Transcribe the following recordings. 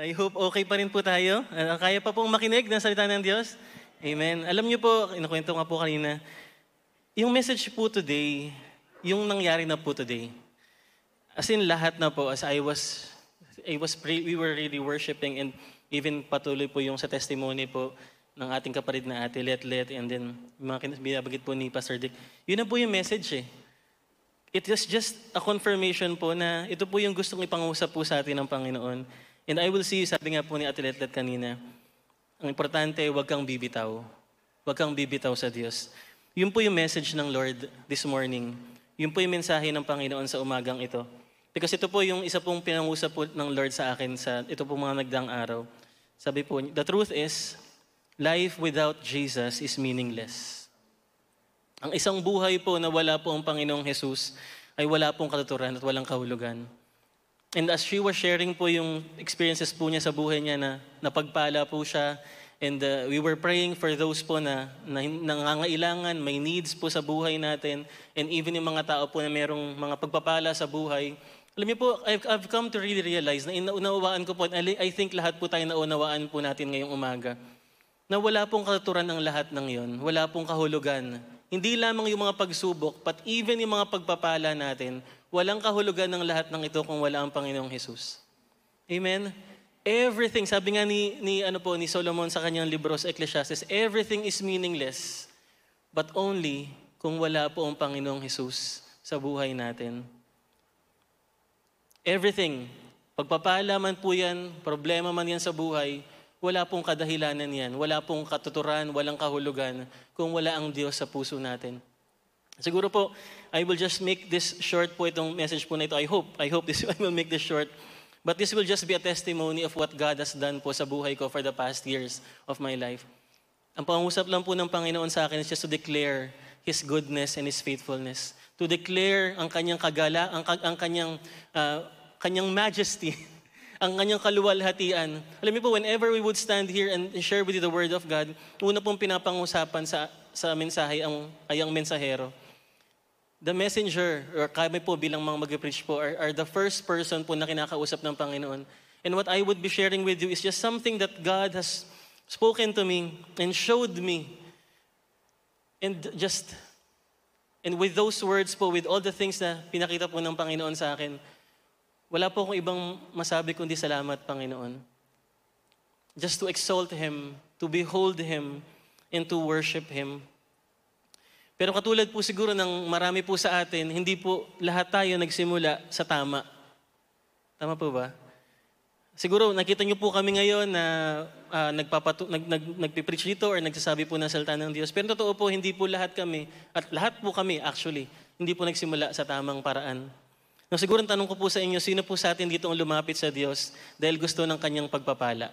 I hope okay pa rin po tayo. Uh, kaya pa pong makinig ng salita ng Diyos. Amen. Alam niyo po, inukwento nga po kanina, yung message po today, yung nangyari na po today, as in lahat na po, as I was, I was pray, we were really worshiping and even patuloy po yung sa testimony po ng ating kapatid na ate Let Let and then mga binabagit po ni Pastor Dick. Yun na po yung message eh. It is just a confirmation po na ito po yung gustong ipangusap po sa atin ng Panginoon. And I will see, sabi nga po ni Ate Letlet kanina, ang importante, huwag kang bibitaw. Huwag kang bibitaw sa Diyos. Yun po yung message ng Lord this morning. Yun po yung mensahe ng Panginoon sa umagang ito. Because ito po yung isa pong pinangusap po ng Lord sa akin sa ito po mga nagdaang araw. Sabi po, the truth is, life without Jesus is meaningless. Ang isang buhay po na wala po ang Panginoong Jesus ay wala pong katuturan at walang kahulugan. And as she was sharing po yung experiences po niya sa buhay niya na napagpala po siya and uh, we were praying for those po na, na nangangailangan, may needs po sa buhay natin and even yung mga tao po na merong mga pagpapala sa buhay. Alam niyo po, I've, I've come to really realize na inaunawaan ko po, I think lahat po tayo naunawaan po natin ngayong umaga, na wala pong katuturan ng lahat ng yon, wala pong kahulugan. Hindi lamang yung mga pagsubok, but even yung mga pagpapala natin, Walang kahulugan ng lahat ng ito kung wala ang Panginoong Jesus. Amen? Everything, sabi nga ni, ni, ano po, ni Solomon sa kanyang libro sa Ecclesiastes, everything is meaningless, but only kung wala po ang Panginoong Jesus sa buhay natin. Everything, pagpapala man po yan, problema man yan sa buhay, wala pong kadahilanan yan, wala pong katuturan, walang kahulugan kung wala ang Diyos sa puso natin. Siguro po, I will just make this short po itong message po na ito. I hope, I hope this I will make this short. But this will just be a testimony of what God has done po sa buhay ko for the past years of my life. Ang pangusap lang po ng Panginoon sa akin is just to declare His goodness and His faithfulness. To declare ang kanyang kagala, ang, ang kanyang, uh, kanyang majesty, ang kanyang kaluwalhatian. Alam niyo po, whenever we would stand here and share with you the Word of God, una pong pinapangusapan sa, sa mensahe ang, ay ang mensahero the messenger, or kami po bilang mga mag-preach po, are, are the first person po na kinakausap ng Panginoon. And what I would be sharing with you is just something that God has spoken to me and showed me. And just, and with those words po, with all the things na pinakita po ng Panginoon sa akin, wala po akong ibang masabi kundi salamat, Panginoon. Just to exalt Him, to behold Him, and to worship Him. Pero katulad po siguro ng marami po sa atin, hindi po lahat tayo nagsimula sa tama. Tama po ba? Siguro nakita niyo po kami ngayon na uh, nagpapatu- nag, nag, nagpipreach dito or nagsasabi po ng salita ng Diyos. Pero totoo po, hindi po lahat kami, at lahat po kami actually, hindi po nagsimula sa tamang paraan. No, siguro tanong ko po sa inyo, sino po sa atin dito ang lumapit sa Diyos dahil gusto ng kanyang pagpapala?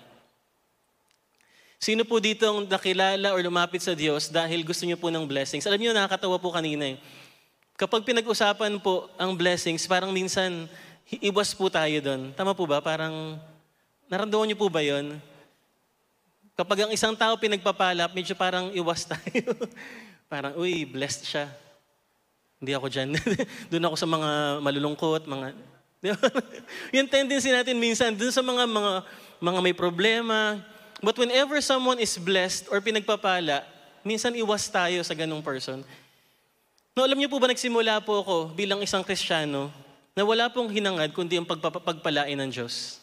Sino po dito ang nakilala or lumapit sa Diyos dahil gusto niyo po ng blessings? Alam niyo, nakakatawa po kanina eh. Kapag pinag-usapan po ang blessings, parang minsan, iwas po tayo doon. Tama po ba? Parang, naramdaman niyo po ba yon? Kapag ang isang tao pinagpapalap, medyo parang iwas tayo. parang, uy, blessed siya. Hindi ako dyan. doon ako sa mga malulungkot, mga... yung tendency natin minsan, doon sa mga, mga, mga may problema, But whenever someone is blessed or pinagpapala, minsan iwas tayo sa ganong person. No, alam niyo po ba nagsimula po ako bilang isang Kristiyano na wala pong hinangad kundi ang pagpapagpalain ng Diyos.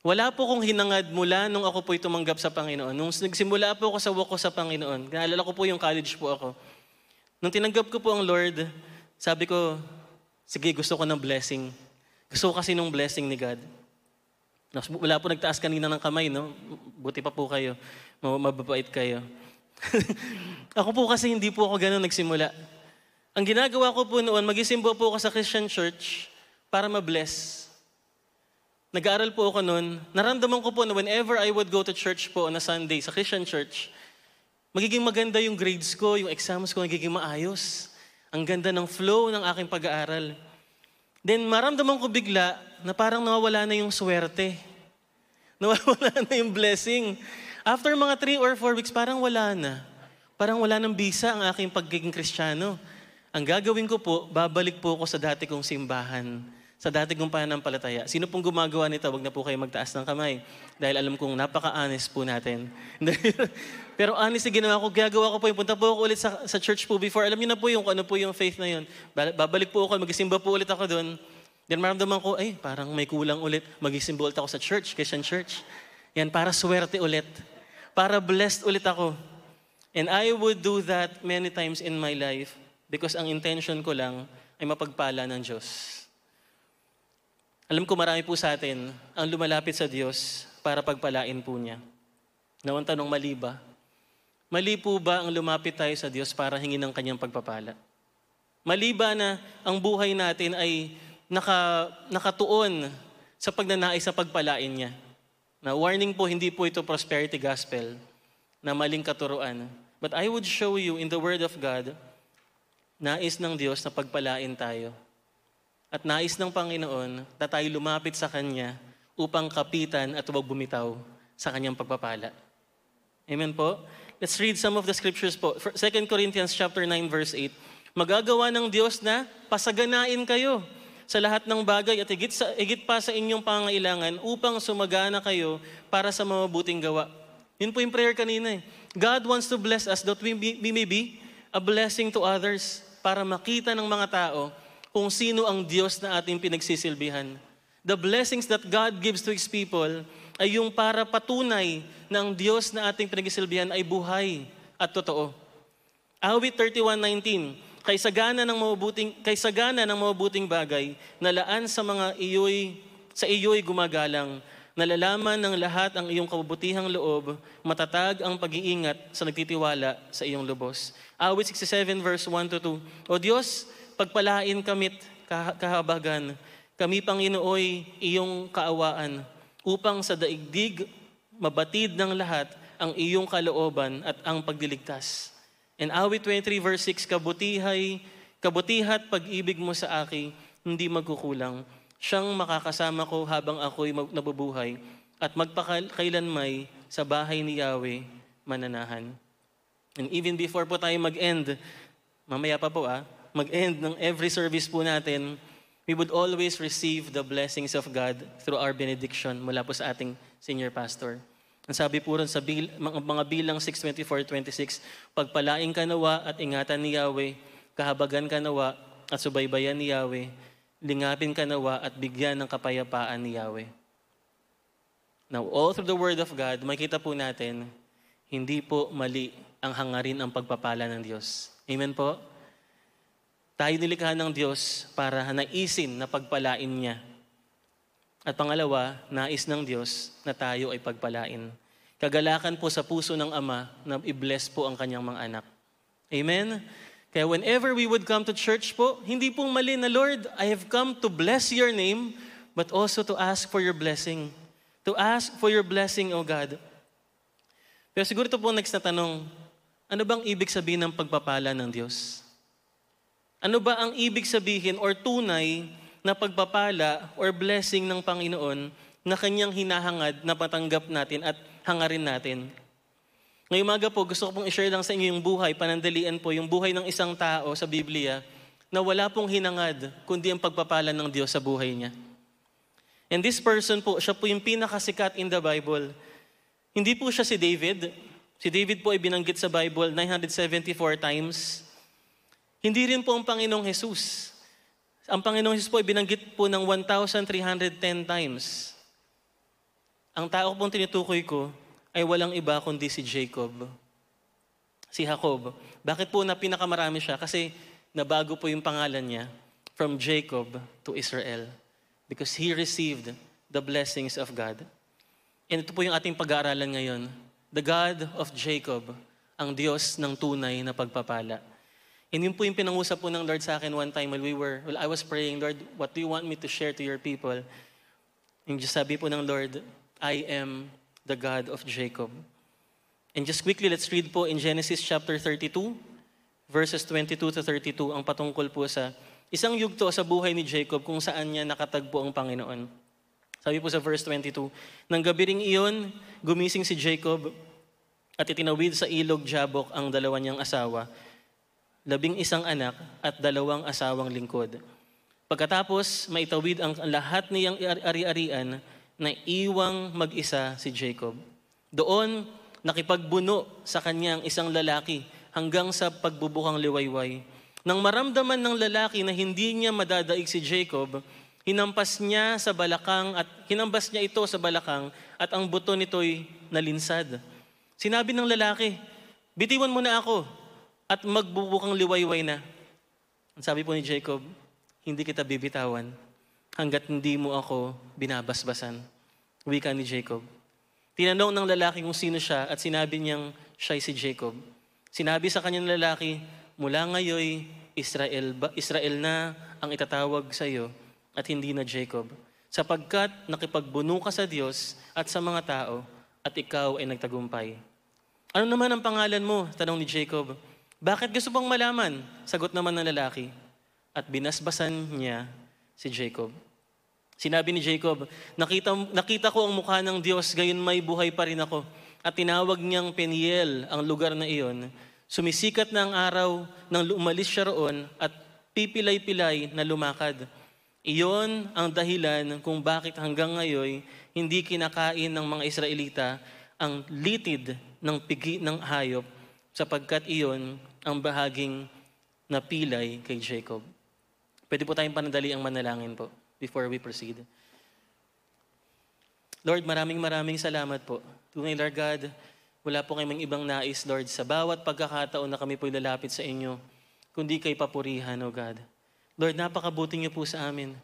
Wala po kong hinangad mula nung ako po'y tumanggap sa Panginoon. Nung nagsimula po ako sa walk ko sa Panginoon, naalala ko po yung college po ako. Nung tinanggap ko po ang Lord, sabi ko, sige, gusto ko ng blessing. Gusto ko kasi ng blessing ni God. Wala po nagtaas kanina ng kamay, no? Buti pa po kayo. Mababait kayo. ako po kasi hindi po ako ganun nagsimula. Ang ginagawa ko po noon, magisimbo po ako sa Christian church para ma-bless. Nag-aaral po ako noon. Naramdaman ko po na whenever I would go to church po on a Sunday sa Christian church, magiging maganda yung grades ko, yung exams ko, nagiging maayos. Ang ganda ng flow ng aking pag-aaral. Then maramdaman ko bigla na parang nawawala na yung swerte. Nawawala na yung blessing. After mga three or four weeks, parang wala na. Parang wala ng bisa ang aking pagiging kristyano. Ang gagawin ko po, babalik po ako sa dati kong simbahan. Sa dati kong pananampalataya. Sino pong gumagawa nito, wag na po kayo magtaas ng kamay. Dahil alam kong napaka-honest po natin. Pero honest na ginawa ko, gagawa ko po yung punta po ako ulit sa, sa church po before. Alam niyo na po yung ano po yung faith na yun. Babalik po ako, magisimba po ulit ako doon. Then maramdaman ko, ay, parang may kulang ulit. Magisimba ulit ako sa church, Christian church. Yan, para swerte ulit. Para blessed ulit ako. And I would do that many times in my life because ang intention ko lang ay mapagpala ng Diyos. Alam ko marami po sa atin ang lumalapit sa Diyos para pagpalain po niya. Nawang tanong, mali ba? Mali po ba ang lumapit tayo sa Diyos para hingin ng kanyang pagpapala? Mali ba na ang buhay natin ay naka, nakatuon sa pagnanais sa pagpalain niya? Na warning po, hindi po ito prosperity gospel na maling katuruan. But I would show you in the Word of God, nais ng Diyos na pagpalain tayo. At nais ng Panginoon na tayo lumapit sa Kanya upang kapitan at huwag bumitaw sa Kanyang pagpapala. Amen po? Let's read some of the scriptures po. 2 Corinthians chapter 9 verse 8. Magagawa ng Diyos na pasaganain kayo sa lahat ng bagay at higit, sa, higit pa sa inyong pangailangan upang sumagana kayo para sa mabuting gawa. Yun po yung prayer kanina eh. God wants to bless us that we, be, we may be a blessing to others para makita ng mga tao kung sino ang Diyos na ating pinagsisilbihan. The blessings that God gives to His people ay yung para patunay na ang Diyos na ating pinagsisilbihan ay buhay at totoo. Awit 31.19, kay sagana ng mabubuting kay sagana ng mabubuting bagay nalaan sa mga iyoy sa iyoy gumagalang nalalaman ng lahat ang iyong kabubutihang loob matatag ang pag-iingat sa nagtitiwala sa iyong lubos awit 67 verse 1 to 2 O Diyos pagpalain kamit kahabagan. Kami, Panginooy, iyong kaawaan upang sa daigdig mabatid ng lahat ang iyong kalooban at ang pagdiligtas. And awit 23 verse 6, kabutihay, kabutihat pag-ibig mo sa akin, hindi magkukulang. Siyang makakasama ko habang ako'y nabubuhay at magpakailanmay sa bahay ni Yahweh mananahan. And even before po tayo mag-end, mamaya pa po ah, mag-end ng every service po natin, we would always receive the blessings of God through our benediction mula po sa ating senior pastor. Ang sabi po ron sa bil, mga, bilang 6.24.26, Pagpalaing ka nawa at ingatan ni Yahweh, kahabagan ka nawa at subaybayan ni Yahweh, lingapin ka nawa at bigyan ng kapayapaan ni Yahweh. Now, all through the Word of God, makita po natin, hindi po mali ang hangarin ang pagpapala ng Diyos. Amen po? Tayo nilikha ng Diyos para naisin na pagpalain niya. At pangalawa, nais ng Diyos na tayo ay pagpalain. Kagalakan po sa puso ng Ama na i-bless po ang kanyang mga anak. Amen? Kaya whenever we would come to church po, hindi po mali na, Lord, I have come to bless your name, but also to ask for your blessing. To ask for your blessing, O God. Pero siguro ito po next na tanong, ano bang ibig sabihin ng pagpapala ng Diyos? Ano ba ang ibig sabihin or tunay na pagpapala or blessing ng Panginoon na kanyang hinahangad na patanggap natin at hangarin natin? Ngayong umaga po, gusto ko pong i-share lang sa inyo yung buhay, panandalian po, yung buhay ng isang tao sa Biblia na wala pong hinangad, kundi ang pagpapala ng Diyos sa buhay niya. And this person po, siya po yung pinakasikat in the Bible. Hindi po siya si David. Si David po ay binanggit sa Bible 974 times. Hindi rin po ang Panginoong Jesus. Ang Panginoong Jesus po ay binanggit po ng 1,310 times. Ang tao pong tinutukoy ko ay walang iba kundi si Jacob. Si Jacob. Bakit po na pinakamarami siya? Kasi nabago po yung pangalan niya from Jacob to Israel. Because he received the blessings of God. And ito po yung ating pag-aaralan ngayon. The God of Jacob, ang Diyos ng tunay na pagpapala. And yun po yung pinangusap po ng Lord sa akin one time while we were, while I was praying, Lord, what do you want me to share to your people? Yung just sabi po ng Lord, I am the God of Jacob. And just quickly, let's read po in Genesis chapter 32, verses 22 to 32, ang patungkol po sa isang yugto sa buhay ni Jacob kung saan niya nakatagpo ang Panginoon. Sabi po sa verse 22, Nang gabi ring iyon, gumising si Jacob at itinawid sa ilog Jabok ang dalawa niyang asawa labing isang anak at dalawang asawang lingkod. Pagkatapos, maitawid ang lahat niyang ari-arian na iwang mag-isa si Jacob. Doon, nakipagbuno sa kanyang isang lalaki hanggang sa pagbubukang liwayway. Nang maramdaman ng lalaki na hindi niya madadaig si Jacob, hinampas niya sa balakang at hinambas niya ito sa balakang at ang buto nito'y nalinsad. Sinabi ng lalaki, bitiwan mo na ako at magbubukang liwayway na. Ang sabi po ni Jacob, hindi kita bibitawan hanggat hindi mo ako binabasbasan. Wika ni Jacob. Tinanong ng lalaki kung sino siya at sinabi niyang siya si Jacob. Sinabi sa kanyang lalaki, mula ngayon, Israel, Israel na ang itatawag sa iyo at hindi na Jacob. Sapagkat nakipagbuno ka sa Diyos at sa mga tao at ikaw ay nagtagumpay. Ano naman ang pangalan mo? Tanong ni Jacob. Bakit gusto pang malaman? Sagot naman ng lalaki at binasbasan niya si Jacob. Sinabi ni Jacob, nakita, nakita ko ang mukha ng Diyos, gayon may buhay pa rin ako. At tinawag niyang Peniel ang lugar na iyon. Sumisikat na ang araw nang umalis siya roon at pipilay-pilay na lumakad. Iyon ang dahilan kung bakit hanggang ngayon hindi kinakain ng mga Israelita ang litid ng pigi ng hayop sapagkat iyon ang bahaging napilay kay Jacob. Pwede po tayong panadali ang manalangin po before we proceed. Lord, maraming maraming salamat po. Tunay, Lord God, wala po kayong ibang nais, Lord, sa bawat pagkakataon na kami po'y lalapit sa inyo, kundi kay papurihan, O God. Lord, napakabuti niyo po sa amin.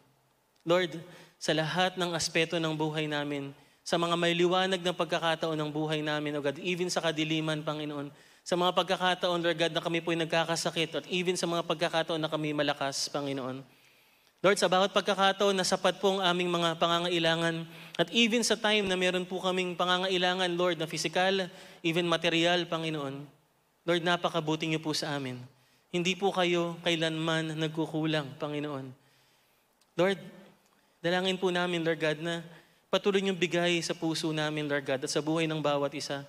Lord, sa lahat ng aspeto ng buhay namin, sa mga may liwanag ng pagkakataon ng buhay namin, O God, even sa kadiliman, Panginoon, sa mga pagkakataon, Lord God, na kami po'y nagkakasakit at even sa mga pagkakataon na kami malakas, Panginoon. Lord, sa bawat pagkakataon na sapat po ang aming mga pangangailangan at even sa time na meron po kaming pangangailangan, Lord, na physical, even material, Panginoon. Lord, napakabuti niyo po sa amin. Hindi po kayo kailanman nagkukulang, Panginoon. Lord, dalangin po namin, Lord God, na patuloy niyong bigay sa puso namin, Lord God, at sa buhay ng bawat isa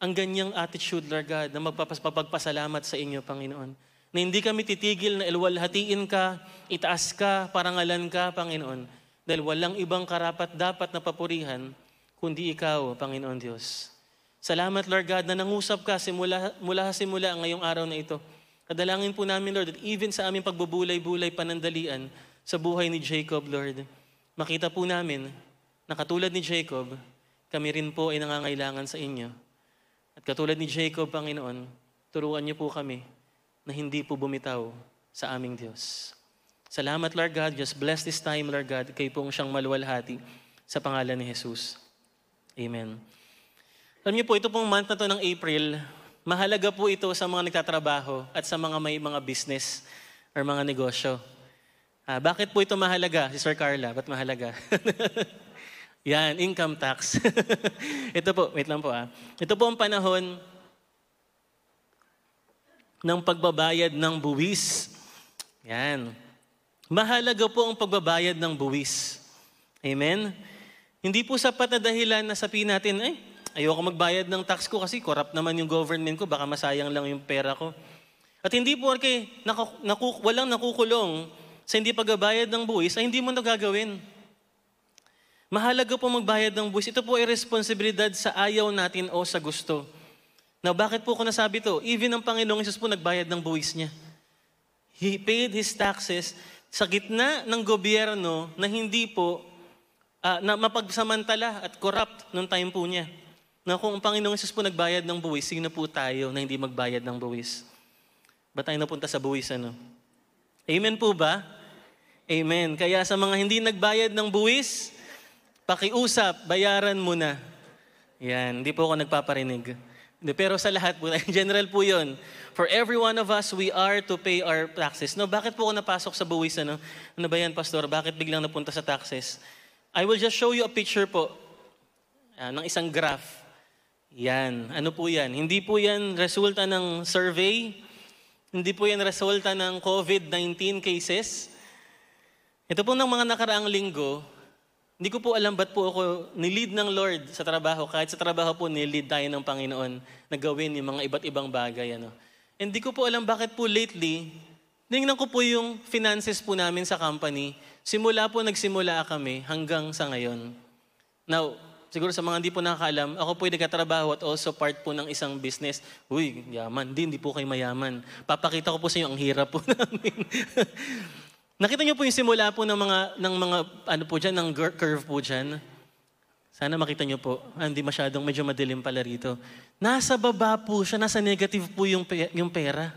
ang ganyang attitude, Lord God, na magpapasalamat sa inyo, Panginoon. Na hindi kami titigil na ilwalhatiin ka, itaas ka, parangalan ka, Panginoon. Dahil walang ibang karapat dapat na papurihan, kundi ikaw, Panginoon Diyos. Salamat, Lord God, na nangusap ka simula, mula simula ngayong araw na ito. Kadalangin po namin, Lord, that even sa aming pagbubulay-bulay panandalian sa buhay ni Jacob, Lord, makita po namin na katulad ni Jacob, kami rin po ay nangangailangan sa inyo. At katulad ni Jacob, Panginoon, turuan niyo po kami na hindi po bumitaw sa aming Diyos. Salamat, Lord God. Just bless this time, Lord God. Kayo pong siyang maluwalhati sa pangalan ni Jesus. Amen. Alam niyo po, ito pong month na to ng April, mahalaga po ito sa mga nagtatrabaho at sa mga may mga business or mga negosyo. Ah, bakit po ito mahalaga, Sister Carla? Ba't mahalaga? Yan, income tax. Ito po, wait lang po ah. Ito po ang panahon ng pagbabayad ng buwis. Yan. Mahalaga po ang pagbabayad ng buwis. Amen? Hindi po sapat na dahilan na sabihin natin, ay, ayoko magbayad ng tax ko kasi corrupt naman yung government ko, baka masayang lang yung pera ko. At hindi po kay naku, naku, walang nakukulong sa hindi pagbabayad ng buwis, ay hindi mo nagagawin. Mahalaga po magbayad ng buwis. Ito po ay responsibilidad sa ayaw natin o sa gusto. Now, bakit po ko nasabi to? Even ang Panginoong Isus po nagbayad ng buwis niya. He paid his taxes sa gitna ng gobyerno na hindi po uh, na mapagsamantala at corrupt nung time po niya. Na kung ang Panginoong Isus po nagbayad ng buwis, sino po tayo na hindi magbayad ng buwis? Ba tayo napunta sa buwis ano? Amen po ba? Amen. Kaya sa mga hindi nagbayad ng buwis, Pakiusap, bayaran mo na. Yan, hindi po ako nagpaparinig. Pero sa lahat po, general po yun. For every one of us, we are to pay our taxes. No, bakit po ako napasok sa buwis? Ano, ano ba yan, Pastor? Bakit biglang napunta sa taxes? I will just show you a picture po uh, ng isang graph. Yan. Ano po yan? Hindi po yan resulta ng survey. Hindi po yan resulta ng COVID-19 cases. Ito po ng mga nakaraang linggo, hindi ko po alam ba't po ako nilid ng Lord sa trabaho. Kahit sa trabaho po, nilid tayo ng Panginoon na gawin yung mga iba't ibang bagay. Ano. Hindi ko po alam bakit po lately, Tingnan ko po yung finances po namin sa company. Simula po nagsimula kami hanggang sa ngayon. Now, siguro sa mga hindi po nakakaalam, ako po ay nagkatrabaho at also part po ng isang business. Uy, yaman. Hindi, hindi po kayo mayaman. Papakita ko po sa inyo, ang hirap po namin. Nakita niyo po yung simula po ng mga, ng mga ano po dyan, ng curve po dyan. Sana makita niyo po. Ah, hindi masyadong medyo madilim pala rito. Nasa baba po siya, nasa negative po yung, yung pera.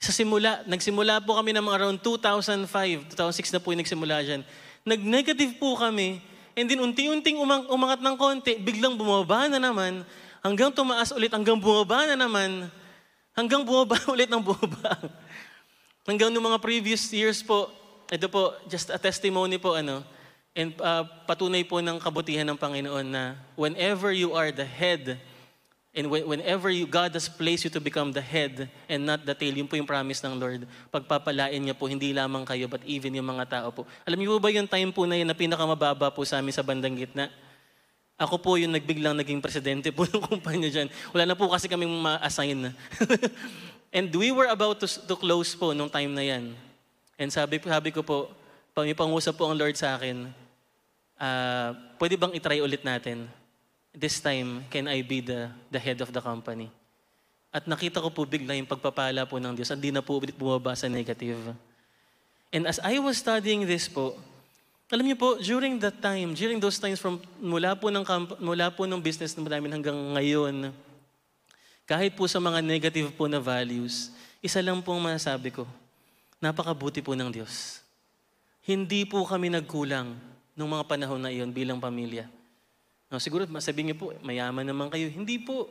Sa simula, nagsimula po kami ng around 2005, 2006 na po yung nagsimula dyan. Nag-negative po kami, and then unti-unting umang, umangat ng konti, biglang bumaba na naman, hanggang tumaas ulit, hanggang bumaba na naman, hanggang bumaba ulit ng bumaba. Hanggang noong mga previous years po, ito po, just a testimony po, ano, and uh, patunay po ng kabutihan ng Panginoon na whenever you are the head And whenever you, God has placed you to become the head and not the tail, yun po yung promise ng Lord. Pagpapalain niya po, hindi lamang kayo, but even yung mga tao po. Alam niyo po ba yung time po na yun na pinakamababa po sa amin sa bandang gitna? Ako po yung nagbiglang naging presidente po ng kumpanya dyan. Wala na po kasi kaming ma-assign. And we were about to, to close po nung time na yan. And sabi, sabi ko po, may pangusap po ang Lord sa akin, uh, pwede bang itry ulit natin? this time, can I be the, the head of the company? At nakita ko po bigla yung pagpapala po ng Diyos. Hindi na po ulit bumaba sa negative. And as I was studying this po, alam niyo po, during that time, during those times from mula po ng mula po ng business namin hanggang ngayon, kahit po sa mga negative po na values, isa lang pong masasabi ko, napakabuti po ng Diyos. Hindi po kami nagkulang nung mga panahon na iyon bilang pamilya. No, siguro masabihin niyo po, mayaman naman kayo. Hindi po.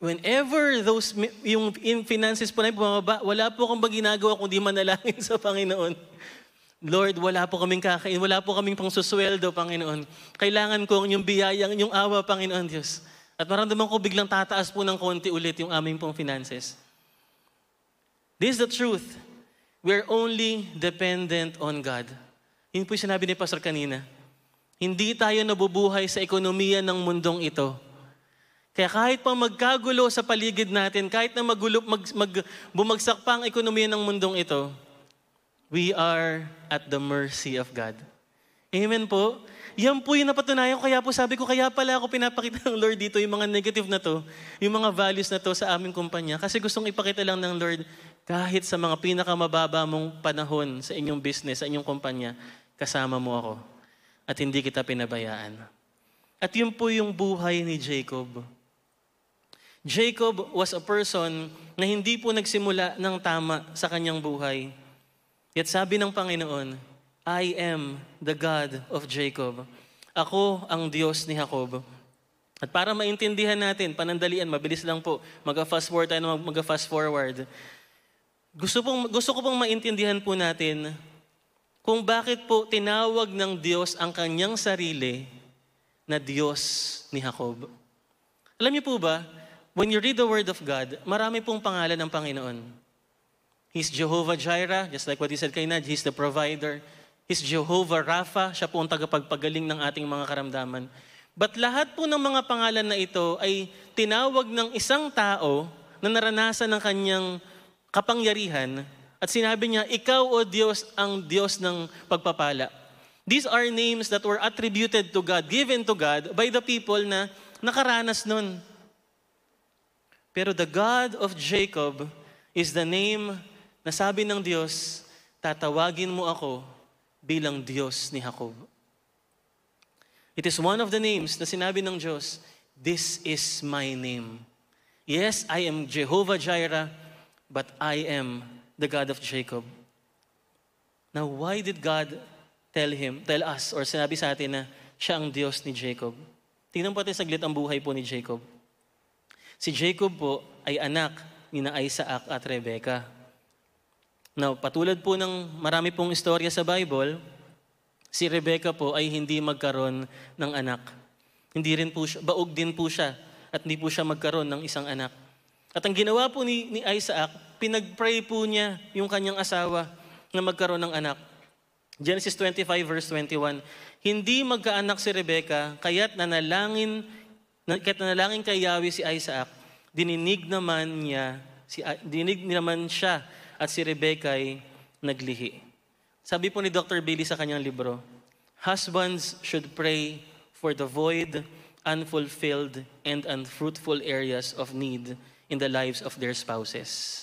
Whenever those, yung in finances po na bumaba, wala po akong ginagawa kundi manalangin sa Panginoon. Lord, wala po kaming kakain, wala po kaming pang susweldo, Panginoon. Kailangan ko yung biyayang, yung awa, Panginoon Diyos. At maramdaman ko biglang tataas po ng konti ulit yung aming pong finances. This is the truth. We're only dependent on God. Yun po yung sinabi ni Pastor kanina. Hindi tayo nabubuhay sa ekonomiya ng mundong ito. Kaya kahit pa magkagulo sa paligid natin, kahit na magulo, mag, mag, bumagsak pa ang ekonomiya ng mundong ito, we are at the mercy of God. Amen po? Yan po yung napatunayan ko. Kaya po sabi ko, kaya pala ako pinapakita ng Lord dito yung mga negative na to, yung mga values na to sa aming kumpanya. Kasi gustong ipakita lang ng Lord, kahit sa mga pinakamababa mong panahon sa inyong business, sa inyong kumpanya, kasama mo ako at hindi kita pinabayaan. At yun po yung buhay ni Jacob. Jacob was a person na hindi po nagsimula ng tama sa kanyang buhay. Yet sabi ng Panginoon, I am the God of Jacob. Ako ang Diyos ni Jacob. At para maintindihan natin, panandalian, mabilis lang po, mag-fast forward tayo, mag-fast forward. Gusto, pong, gusto ko pong maintindihan po natin kung bakit po tinawag ng Diyos ang kanyang sarili na Diyos ni Jacob. Alam niyo po ba, when you read the Word of God, marami pong pangalan ng Panginoon. He's Jehovah Jireh, just like what he said kay Nad, He's the provider. He's Jehovah Rapha, siya po ang tagapagpagaling ng ating mga karamdaman. But lahat po ng mga pangalan na ito ay tinawag ng isang tao na naranasan ng kanyang kapangyarihan at sinabi niya, Ikaw, O Diyos, ang Diyos ng pagpapala. These are names that were attributed to God, given to God by the people na nakaranas nun. Pero the God of Jacob is the name na sabi ng Diyos, tatawagin mo ako bilang Diyos ni Jacob. It is one of the names na sinabi ng Diyos, This is my name. Yes, I am Jehovah Jireh, but I am the God of Jacob. Now, why did God tell him, tell us, or sinabi sa atin na siya ang Diyos ni Jacob? Tingnan po natin saglit ang buhay po ni Jacob. Si Jacob po ay anak ni Isaac at Rebecca. Now, patulad po ng marami pong istorya sa Bible, si Rebecca po ay hindi magkaroon ng anak. Hindi rin po siya, baog din po siya at hindi po siya magkaroon ng isang anak. At ang ginawa po ni, ni Isaac, pinag-pray po niya yung kanyang asawa na magkaroon ng anak. Genesis 25 verse 21, Hindi magkaanak si Rebecca, kaya't nanalangin, kaya't nanalangin kay Yahweh si Isaac, dininig naman niya, si, dininig naman siya at si Rebecca ay naglihi. Sabi po ni Dr. Billy sa kanyang libro, Husbands should pray for the void, unfulfilled, and unfruitful areas of need in the lives of their spouses.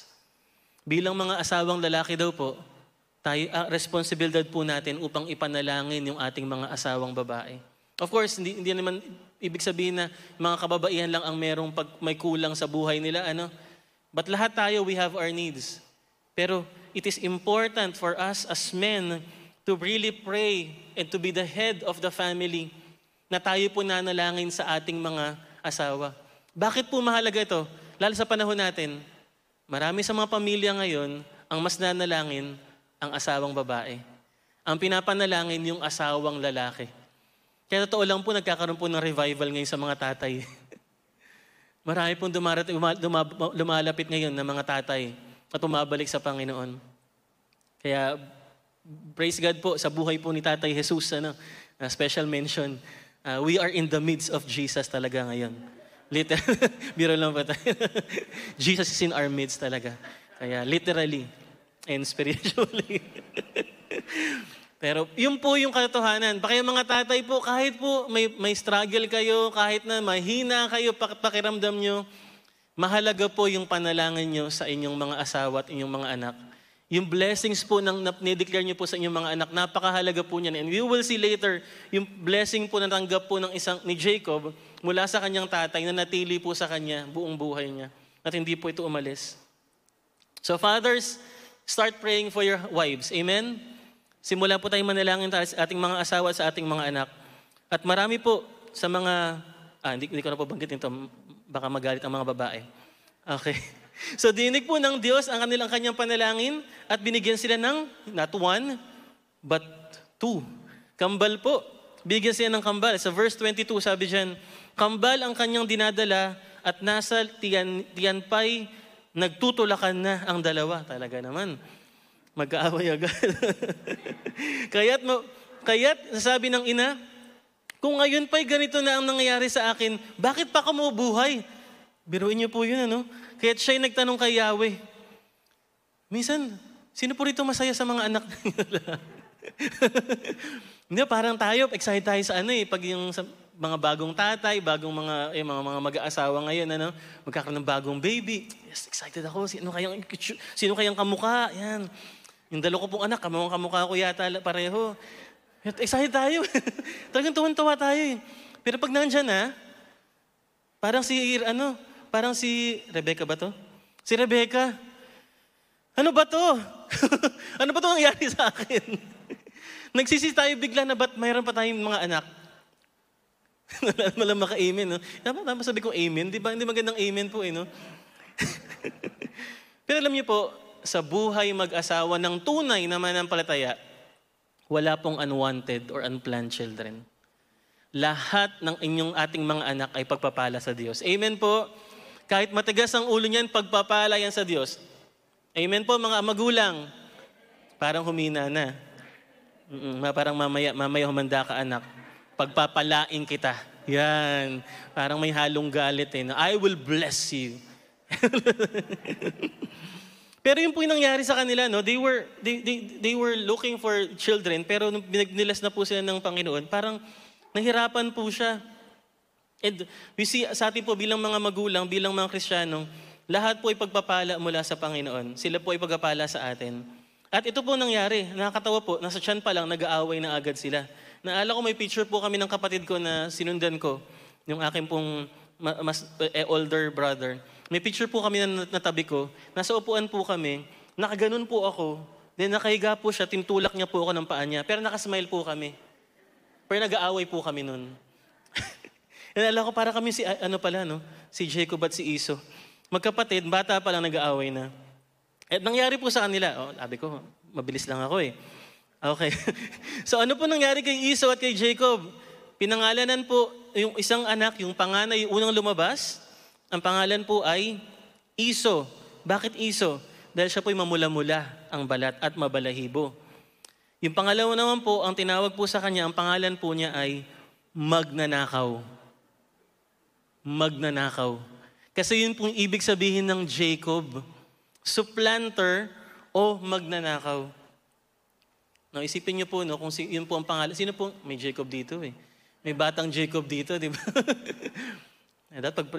Bilang mga asawang lalaki daw po, tayo, uh, responsibilidad po natin upang ipanalangin yung ating mga asawang babae. Of course, hindi, hindi naman ibig sabihin na mga kababaihan lang ang merong pag may kulang sa buhay nila. Ano? But lahat tayo, we have our needs. Pero it is important for us as men to really pray and to be the head of the family na tayo po nanalangin sa ating mga asawa. Bakit po mahalaga ito? Lalo sa panahon natin, marami sa mga pamilya ngayon, ang mas nanalangin, ang asawang babae. Ang pinapanalangin yung asawang lalaki. Kaya totoo lang po, nagkakaroon po ng revival ngayon sa mga tatay. Marami pong dumarating, lumalapit ngayon ng mga tatay at umabalik sa Panginoon. Kaya praise God po sa buhay po ni Tatay Jesus, ano, uh, special mention. Uh, we are in the midst of Jesus talaga ngayon. Literal, biro lang pa tayo. Jesus is in our midst talaga. Kaya literally and spiritually. Pero yun po yung katotohanan. Baka yung mga tatay po, kahit po may, may struggle kayo, kahit na mahina kayo, pakiramdam nyo, mahalaga po yung panalangin nyo sa inyong mga asawa at inyong mga anak yung blessings po nang ni-declare niyo po sa inyong mga anak, napakahalaga po niyan. And we will see later, yung blessing po na tanggap po ng isang, ni Jacob mula sa kanyang tatay na natili po sa kanya buong buhay niya. At hindi po ito umalis. So fathers, start praying for your wives. Amen? Simula po tayong manalangin sa ating mga asawa at sa ating mga anak. At marami po sa mga, ah, hindi, hindi ko na po banggitin ito, baka magalit ang mga babae. Okay. So dinig po ng Diyos ang kanilang kanyang panalangin at binigyan sila ng not one, but two. Kambal po. Bigyan sila ng kambal. Sa verse 22 sabi diyan, kambal ang kanyang dinadala at nasa tiyan, tiyan pa'y nagtutulakan na ang dalawa. Talaga naman. Mag-aaway agad. kaya't, kaya't sabi ng ina, kung ngayon pa'y ganito na ang nangyayari sa akin, bakit pa kumubuhay? Biruin niyo po yun, ano? Kaya siya'y nagtanong kay Yahweh, Minsan, sino po rito masaya sa mga anak nila? Hindi, parang tayo, excited tayo sa ano eh, pag yung sa mga bagong tatay, bagong mga, eh, mga, mga mag-aasawa ngayon, ano, magkakaroon ng bagong baby. Yes, excited ako. Sino kayang, sino kayang kamukha? Yan. Yung dalawa ko pong anak, kamukha kamukha ko yata pareho. Excited tayo. Talagang tuwan-tuwa tayo eh. Pero pag nandiyan na, parang si, ano, Parang si Rebecca ba to? Si Rebecca. Ano ba to? ano ba to nangyari sa akin? Nagsisi tayo bigla na ba't mayroon pa tayong mga anak? Wala maka-amen, no? Tama, tama sabi ko amen. Di ba? Hindi magandang amen po, eh, no? Pero alam niyo po, sa buhay mag-asawa ng tunay na mananampalataya, wala pong unwanted or unplanned children. Lahat ng inyong ating mga anak ay pagpapala sa Diyos. Amen po. Kahit matigas ang ulo niyan, pagpapala yan sa Diyos. Amen po mga magulang. Parang humina na. Mm-mm, parang mamaya, mamaya humanda ka anak. Pagpapalain kita. Yan. Parang may halong galit eh. I will bless you. pero yung po yung nangyari sa kanila, no, they were, they, they, they were looking for children, pero nung binagnilas na po sila ng Panginoon, parang nahirapan po siya. And we see sa atin po bilang mga magulang, bilang mga Kristiyano, lahat po ay pagpapala mula sa Panginoon. Sila po ay pagpapala sa atin. At ito po nangyari, nakakatawa po, nasa tiyan pa lang, nag-aaway na agad sila. Naala ko may picture po kami ng kapatid ko na sinundan ko, yung aking pong mas, eh, older brother. May picture po kami na natabi ko, nasa upuan po kami, nakaganon po ako, then nakahiga po siya, tintulak niya po ako ng paa niya, pero nakasmile po kami. Pero nag-aaway po kami nun. Nalala ko para kami si, ano pala, no? Si Jacob at si Iso. Magkapatid, bata pa lang nag-aaway na. At nangyari po sa kanila, oh, sabi ko, mabilis lang ako eh. Okay. so ano po nangyari kay Iso at kay Jacob? Pinangalanan po yung isang anak, yung panganay, unang lumabas. Ang pangalan po ay Iso. Bakit Iso? Dahil siya po'y mamula-mula ang balat at mabalahibo. Yung pangalawa naman po, ang tinawag po sa kanya, ang pangalan po niya ay magnanakaw magnanakaw. Kasi yun pong ibig sabihin ng Jacob. Supplanter o magnanakaw. No, isipin niyo po, no, kung si, yun po ang pangalan. Sino po? May Jacob dito eh. May batang Jacob dito, di ba? That pag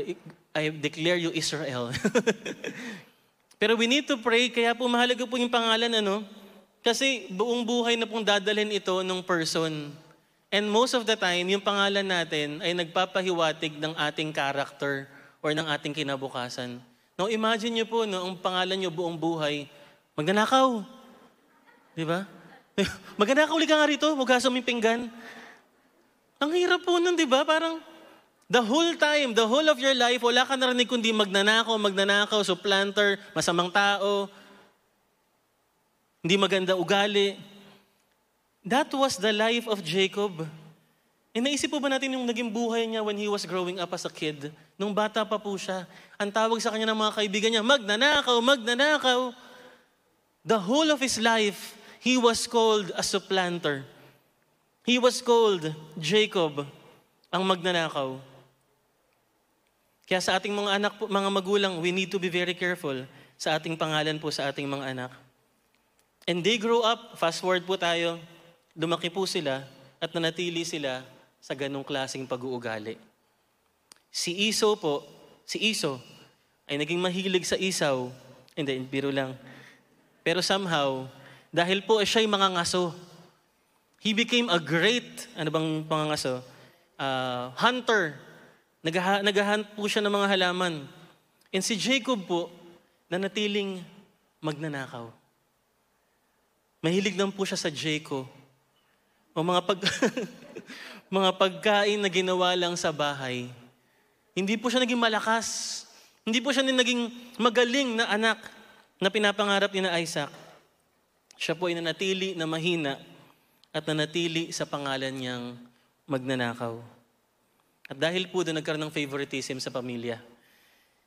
I declare you Israel. Pero we need to pray, kaya po mahalaga po yung pangalan, ano? Kasi buong buhay na pong dadalhin ito ng person. And most of the time, yung pangalan natin ay nagpapahiwatig ng ating character or ng ating kinabukasan. Now imagine niyo po, no, ang pangalan niyo buong buhay, magnanakaw. Di ba? Magnanakaw ka nga rito, mo yung pinggan. Ang hirap po nun, di ba? Parang the whole time, the whole of your life, wala ka narinig kundi magnanakaw, magnanakaw, supplanter, masamang tao, hindi maganda ugali. That was the life of Jacob. E naisip po ba natin yung naging buhay niya when he was growing up as a kid? Nung bata pa po siya, ang tawag sa kanya ng mga kaibigan niya, magnanakaw, magnanakaw. The whole of his life, he was called a supplanter. He was called Jacob, ang magnanakaw. Kaya sa ating mga anak, mga magulang, we need to be very careful sa ating pangalan po sa ating mga anak. And they grow up, fast forward po tayo, lumaki po sila at nanatili sila sa ganong klaseng pag-uugali. Si Iso po, si Iso, ay naging mahilig sa isaw. Hindi, biro lang. Pero somehow, dahil po siya'y mga ngaso, he became a great, ano bang pangangaso? Uh, hunter. Nagha, po siya ng mga halaman. And si Jacob po, nanatiling magnanakaw. Mahilig lang po siya sa Jacob o mga, pag, mga pagkain na ginawa lang sa bahay. Hindi po siya naging malakas. Hindi po siya naging magaling na anak na pinapangarap ni na Isaac. Siya po ay nanatili na mahina at nanatili sa pangalan niyang magnanakaw. At dahil po doon nagkaroon ng favoritism sa pamilya,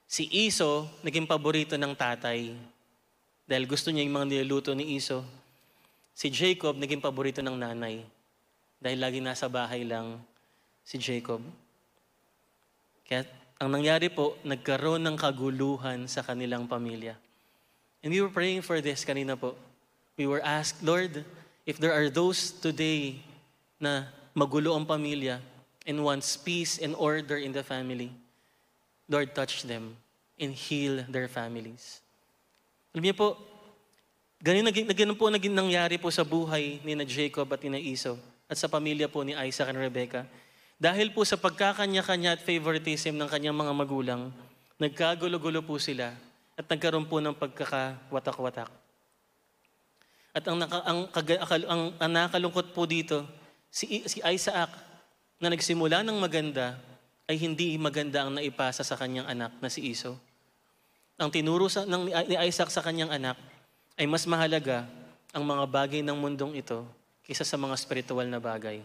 si Iso naging paborito ng tatay. Dahil gusto niya yung mga niluto ni Iso. Si Jacob naging paborito ng nanay dahil lagi nasa bahay lang si Jacob. Kaya ang nangyari po, nagkaroon ng kaguluhan sa kanilang pamilya. And we were praying for this kanina po. We were asked, Lord, if there are those today na magulo ang pamilya and wants peace and order in the family, Lord, touch them and heal their families. Alam niyo po, Ganun, ganun po naging nangyari po sa buhay ni na Jacob at ni na Esau at sa pamilya po ni Isaac and Rebecca. Dahil po sa pagkakanya-kanya at favoritism ng kanyang mga magulang, nagkagulo-gulo po sila at nagkaroon po ng pagkakawatak-watak. At ang, naka, ang, ang, ang, ang nakalungkot po dito, si, si Isaac na nagsimula ng maganda ay hindi maganda ang naipasa sa kanyang anak na si Esau. Ang tinuro sa, ng, ni Isaac sa kanyang anak ay mas mahalaga ang mga bagay ng mundong ito kaysa sa mga spiritual na bagay.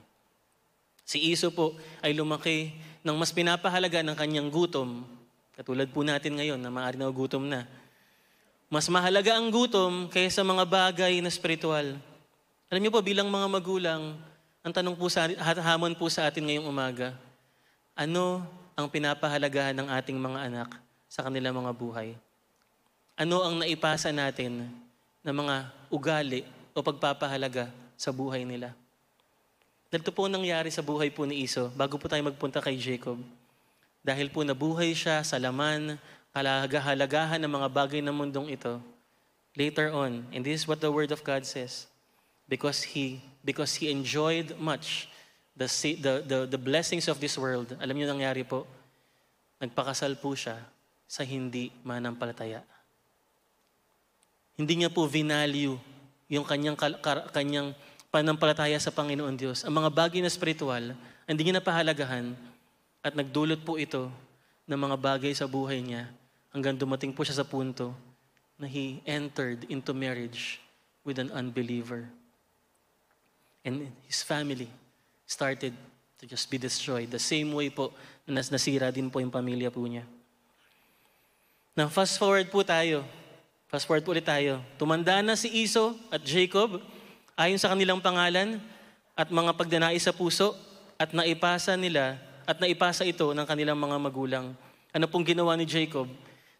Si Iso po ay lumaki ng mas pinapahalaga ng kanyang gutom, katulad po natin ngayon na maaari na gutom na. Mas mahalaga ang gutom kaysa mga bagay na spiritual. Alam niyo po, bilang mga magulang, ang tanong po sa hamon po sa atin ngayong umaga, ano ang pinapahalagahan ng ating mga anak sa kanilang mga buhay? Ano ang naipasa natin na mga ugali o pagpapahalaga sa buhay nila. Dahil ito po nangyari sa buhay po ni Iso bago po tayo magpunta kay Jacob. Dahil po nabuhay siya sa laman, kalagahalagahan ng mga bagay ng mundong ito. Later on, and this is what the Word of God says, because he, because he enjoyed much the, the, the, the blessings of this world, alam niyo nangyari po, nagpakasal po siya sa hindi manampalataya. Hindi niya po vinalue yung kanyang, kanyang panampalataya sa Panginoon Diyos. Ang mga bagay na spiritual, hindi niya napahalagahan at nagdulot po ito ng mga bagay sa buhay niya hanggang dumating po siya sa punto na he entered into marriage with an unbeliever. And his family started to just be destroyed. The same way po na nasira din po yung pamilya po niya. Now, fast forward po tayo Fast forward po ulit tayo. Tumanda na si Iso at Jacob ayon sa kanilang pangalan at mga pagdanais sa puso at naipasa nila at naipasa ito ng kanilang mga magulang. Ano pong ginawa ni Jacob?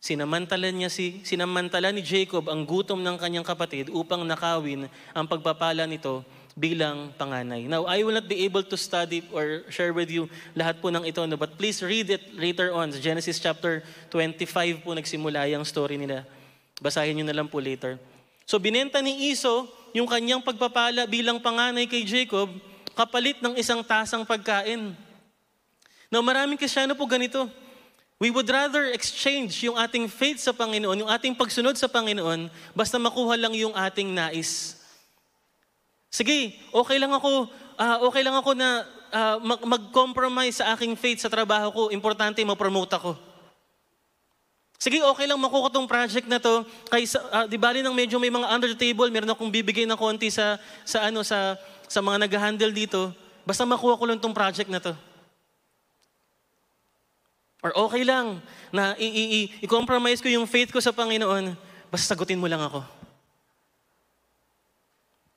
Sinamantala, niya si, sinamantala ni Jacob ang gutom ng kanyang kapatid upang nakawin ang pagpapala nito bilang panganay. Now, I will not be able to study or share with you lahat po ng ito, no? but please read it later on. Sa Genesis chapter 25 po nagsimula yung story nila. Basahin nyo na lang po later. So, binenta ni Iso yung kanyang pagpapala bilang panganay kay Jacob kapalit ng isang tasang pagkain. Now, maraming Krisyano po ganito. We would rather exchange yung ating faith sa Panginoon, yung ating pagsunod sa Panginoon, basta makuha lang yung ating nais. Sige, okay lang ako, uh, okay lang ako na uh, mag-compromise sa aking faith sa trabaho ko. Importante, ma-promote ako. Sige, okay lang makuha tong project na to. Kaysa, uh, di bali nang medyo may mga under the table, meron akong bibigay na konti sa, sa, ano, sa, sa mga nag-handle dito. Basta makuha ko lang tong project na to. Or okay lang na i-compromise ko yung faith ko sa Panginoon, basta sagutin mo lang ako.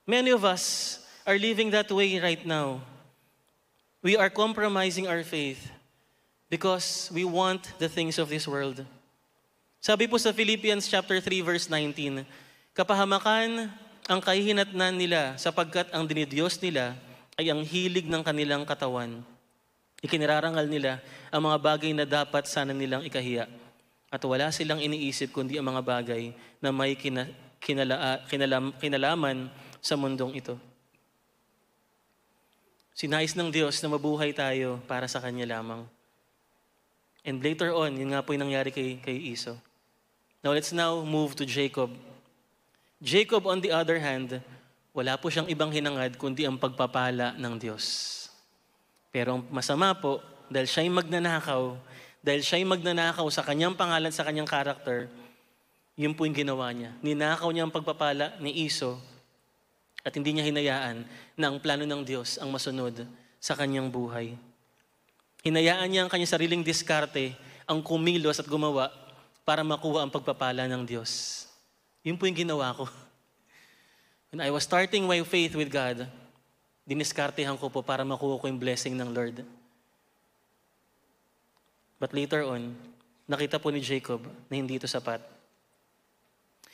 Many of us are living that way right now. We are compromising our faith because we want the things of this world. Sabi po sa Philippians chapter 3 verse 19, kapahamakan ang kahihinatnan nila sapagkat ang dinidiyos nila ay ang hilig ng kanilang katawan Ikinirarangal nila ang mga bagay na dapat sana nilang ikahiya. At wala silang iniisip kundi ang mga bagay na may kina, kinala, kinalam, kinalaman sa mundong ito. Sinais ng Diyos na mabuhay tayo para sa Kanya lamang. And later on, yun nga po yung nangyari kay, kay Iso. Now let's now move to Jacob. Jacob, on the other hand, wala po siyang ibang hinangad kundi ang pagpapala ng Diyos. Pero ang masama po, dahil siya'y magnanakaw, dahil siya'y magnanakaw sa kanyang pangalan, sa kanyang karakter, yun po yung ginawa niya. Ninakaw niya ang pagpapala ni Iso at hindi niya hinayaan na ang plano ng Diyos ang masunod sa kanyang buhay. Hinayaan niya ang kanyang sariling diskarte, ang kumilos at gumawa para makuha ang pagpapala ng Diyos. Yun po yung ginawa ko. When I was starting my faith with God, diniskartehan ko po para makuha ko yung blessing ng Lord. But later on, nakita po ni Jacob na hindi ito sapat.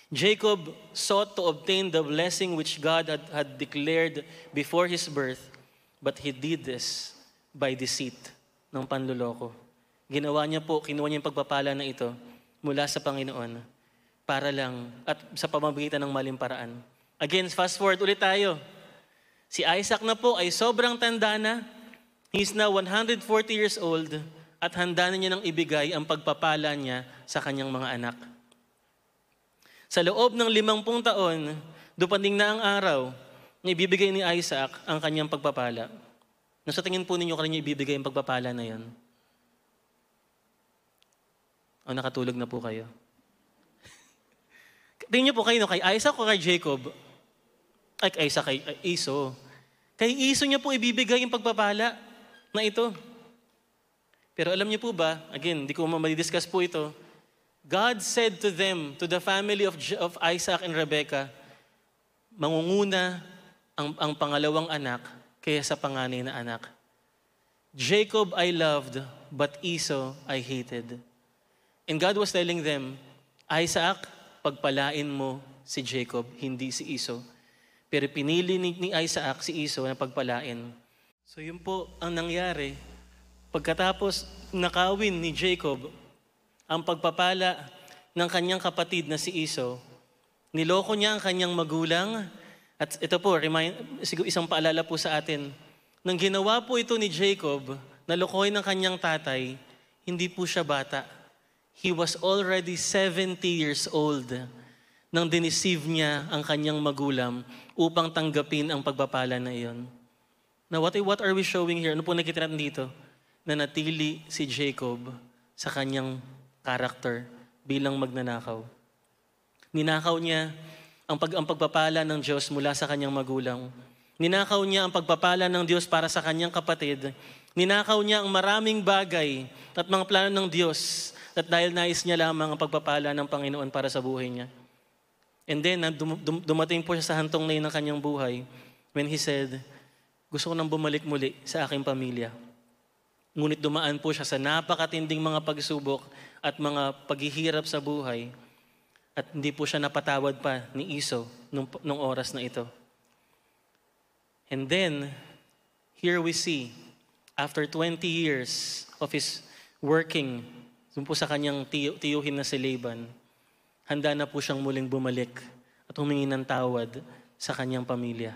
Jacob sought to obtain the blessing which God had, had declared before his birth, but he did this by deceit ng panluloko. Ginawa niya po, kinuha niya yung pagpapala na ito mula sa Panginoon para lang at sa pamamagitan ng maling paraan. Again, fast forward ulit tayo. Si Isaac na po ay sobrang tanda na. He's now 140 years old at handa na niya nang ibigay ang pagpapala niya sa kanyang mga anak. Sa loob ng limampung taon, dupating na ang araw na ibibigay ni Isaac ang kanyang pagpapala. Nasa tingin po ninyo kanya ibibigay ang pagpapala na yan? O nakatulog na po kayo? Tingin niyo po kayo, no, kay Isaac o kay Jacob? Ay, ay sa kay ay, Iso. Kay Iso niya po ibibigay yung pagpapala na ito. Pero alam niyo po ba, again, hindi ko ma-discuss po ito, God said to them, to the family of, of Isaac and Rebekah, mangunguna ang, ang pangalawang anak kaya sa panganay na anak. Jacob I loved, but Esau I hated. And God was telling them, Isaac, pagpalain mo si Jacob, hindi si Esau. Pero pinili ni, ni Isaac si Iso na pagpalain. So yun po ang nangyari. Pagkatapos nakawin ni Jacob ang pagpapala ng kanyang kapatid na si Iso, niloko niya ang kanyang magulang. At ito po, remind, siguro isang paalala po sa atin. Nang ginawa po ito ni Jacob, nalokohin ng kanyang tatay, hindi po siya bata. He was already 70 years old nang diniceive niya ang kanyang magulang upang tanggapin ang pagpapala na iyon. Now, what, what are we showing here? Ano po nakikita natin dito? Na natili si Jacob sa kanyang karakter bilang magnanakaw. Ninakaw niya ang, pag, ang pagpapala ng Diyos mula sa kanyang magulang. Ninakaw niya ang pagpapala ng Diyos para sa kanyang kapatid. Ninakaw niya ang maraming bagay at mga plano ng Diyos at dahil nais niya lamang ang pagpapala ng Panginoon para sa buhay niya. And then, dumating po siya sa hantong na ng kanyang buhay when he said, gusto ko nang bumalik muli sa aking pamilya. Ngunit dumaan po siya sa napakatinding mga pagsubok at mga paghihirap sa buhay at hindi po siya napatawad pa ni Iso nung, nung oras na ito. And then, here we see, after 20 years of his working, dun po sa kanyang tiyuhin na si Laban, handa na po siyang muling bumalik at humingi ng tawad sa kanyang pamilya.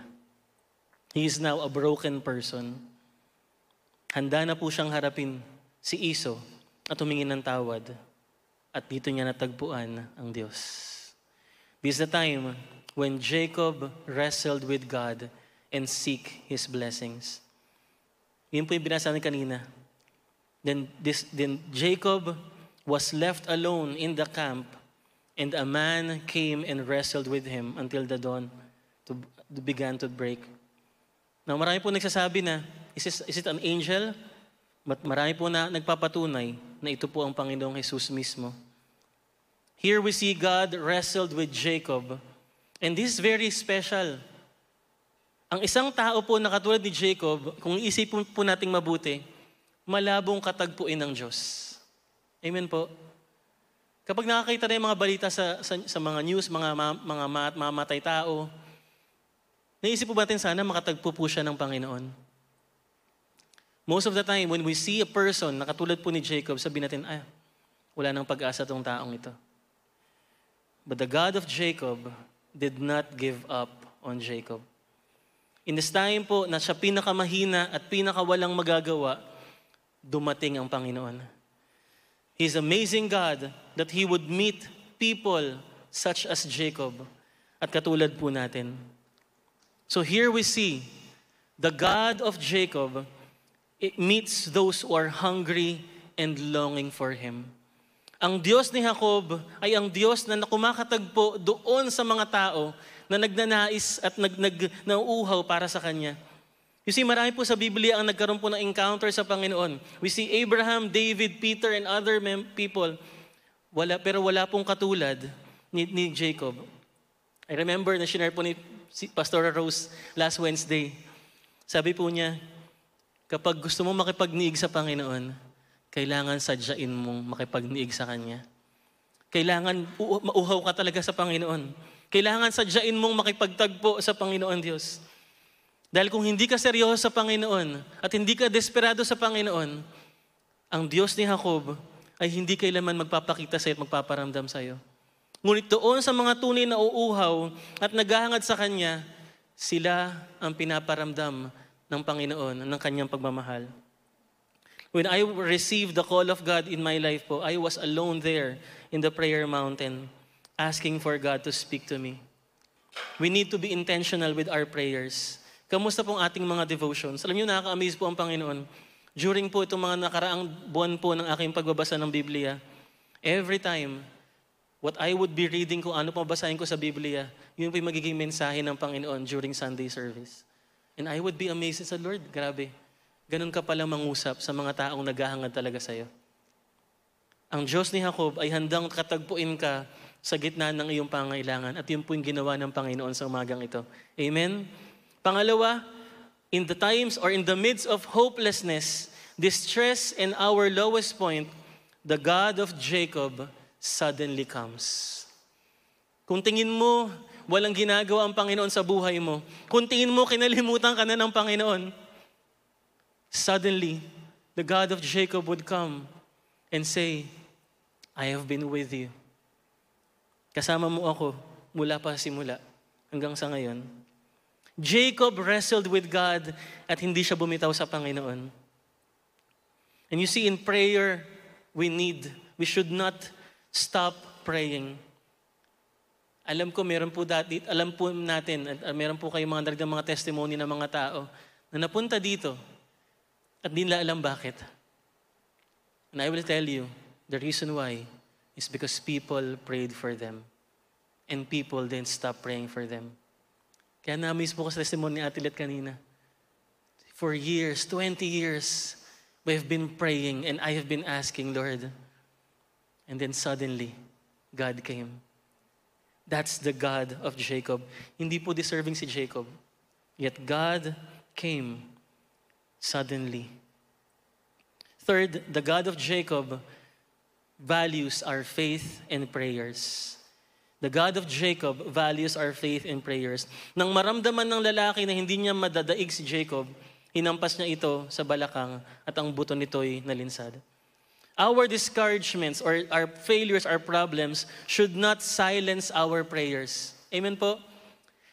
He is now a broken person. Handa na po siyang harapin si Iso at humingi ng tawad. At dito niya natagpuan ang Diyos. This is the time when Jacob wrestled with God and seek His blessings. Yun po yung binasa natin kanina. Then, this, then Jacob was left alone in the camp and a man came and wrestled with him until the dawn to, began to break. Now, marami po nagsasabi na, is, this, is it an angel? Marami po na nagpapatunay na ito po ang Panginoong Jesus mismo. Here we see God wrestled with Jacob. And this is very special. Ang isang tao po na katulad ni Jacob, kung isipin po nating mabuti, malabong katagpuin ng Diyos. Amen po. Kapag nakakita na yung mga balita sa, sa, sa mga news, mga, mga, mga mamatay tao, naisip po natin sana makatagpo po siya ng Panginoon. Most of the time, when we see a person na katulad po ni Jacob, sabi natin, ah, wala nang pag-asa tong taong ito. But the God of Jacob did not give up on Jacob. In this time po na siya pinakamahina at pinakawalang magagawa, dumating ang Panginoon. He's amazing God that He would meet people such as Jacob at katulad po natin. So here we see the God of Jacob it meets those who are hungry and longing for Him. Ang Diyos ni Jacob ay ang Diyos na kumakatagpo doon sa mga tao na nagnanais at nag, nag, nauuhaw para sa Kanya. You see, marami po sa Biblia ang nagkaroon po ng encounter sa Panginoon. We see Abraham, David, Peter, and other mem- people. Wala, pero wala pong katulad ni, ni Jacob. I remember na shinare po ni Pastor Rose last Wednesday. Sabi po niya, Kapag gusto mo makipagniig sa Panginoon, kailangan sadyain mong makipagniig sa Kanya. Kailangan mauhaw ka talaga sa Panginoon. Kailangan sadyain mong makipagtagpo sa Panginoon Diyos. Dahil kung hindi ka seryoso sa Panginoon at hindi ka desperado sa Panginoon, ang Diyos ni Jacob ay hindi kailanman magpapakita sa iyo at magpaparamdam sa iyo. Ngunit doon sa mga tunay na uuhaw at naghahangad sa Kanya, sila ang pinaparamdam ng Panginoon, ng kanyang pagmamahal. When I received the call of God in my life po, I was alone there in the prayer mountain asking for God to speak to me. We need to be intentional with our prayers. Kamusta pong ating mga devotions? Alam niyo, nakaka-amaze po ang Panginoon. During po itong mga nakaraang buwan po ng aking pagbabasa ng Biblia, every time, what I would be reading kung ano pong basahin ko sa Biblia, yun po yung magiging mensahe ng Panginoon during Sunday service. And I would be amazed sa Lord, grabe. Ganun ka pala mangusap sa mga taong naghahangad talaga sa'yo. Ang Diyos ni Jacob ay handang katagpuin ka sa gitna ng iyong pangailangan at yun po yung ginawa ng Panginoon sa umagang ito. Amen? Pangalawa, in the times or in the midst of hopelessness, distress, and our lowest point, the God of Jacob suddenly comes. Kung tingin mo, walang ginagawa ang Panginoon sa buhay mo, kung tingin mo kinalimutan ka na ng Panginoon, suddenly, the God of Jacob would come and say, I have been with you. Kasama mo ako mula pa simula hanggang sa ngayon. Jacob wrestled with God at hindi siya bumitaw sa Panginoon. And you see, in prayer, we need, we should not stop praying. Alam ko meron po dati, alam po natin, at meron po kayong mga dagdag mga testimony ng mga tao na napunta dito at di nila alam bakit. And I will tell you, the reason why is because people prayed for them. And people didn't stop praying for them. Kaya na-miss po ko sa testimony ni Atilet kanina. For years, 20 years, we have been praying and I have been asking, Lord. And then suddenly, God came. That's the God of Jacob. Hindi po deserving si Jacob. Yet God came suddenly. Third, the God of Jacob values our faith and prayers. The God of Jacob values our faith and prayers. Nang maramdaman ng lalaki na hindi niya madadaig si Jacob, hinampas niya ito sa balakang at ang buto nito'y nalinsad. Our discouragements or our failures, our problems should not silence our prayers. Amen po?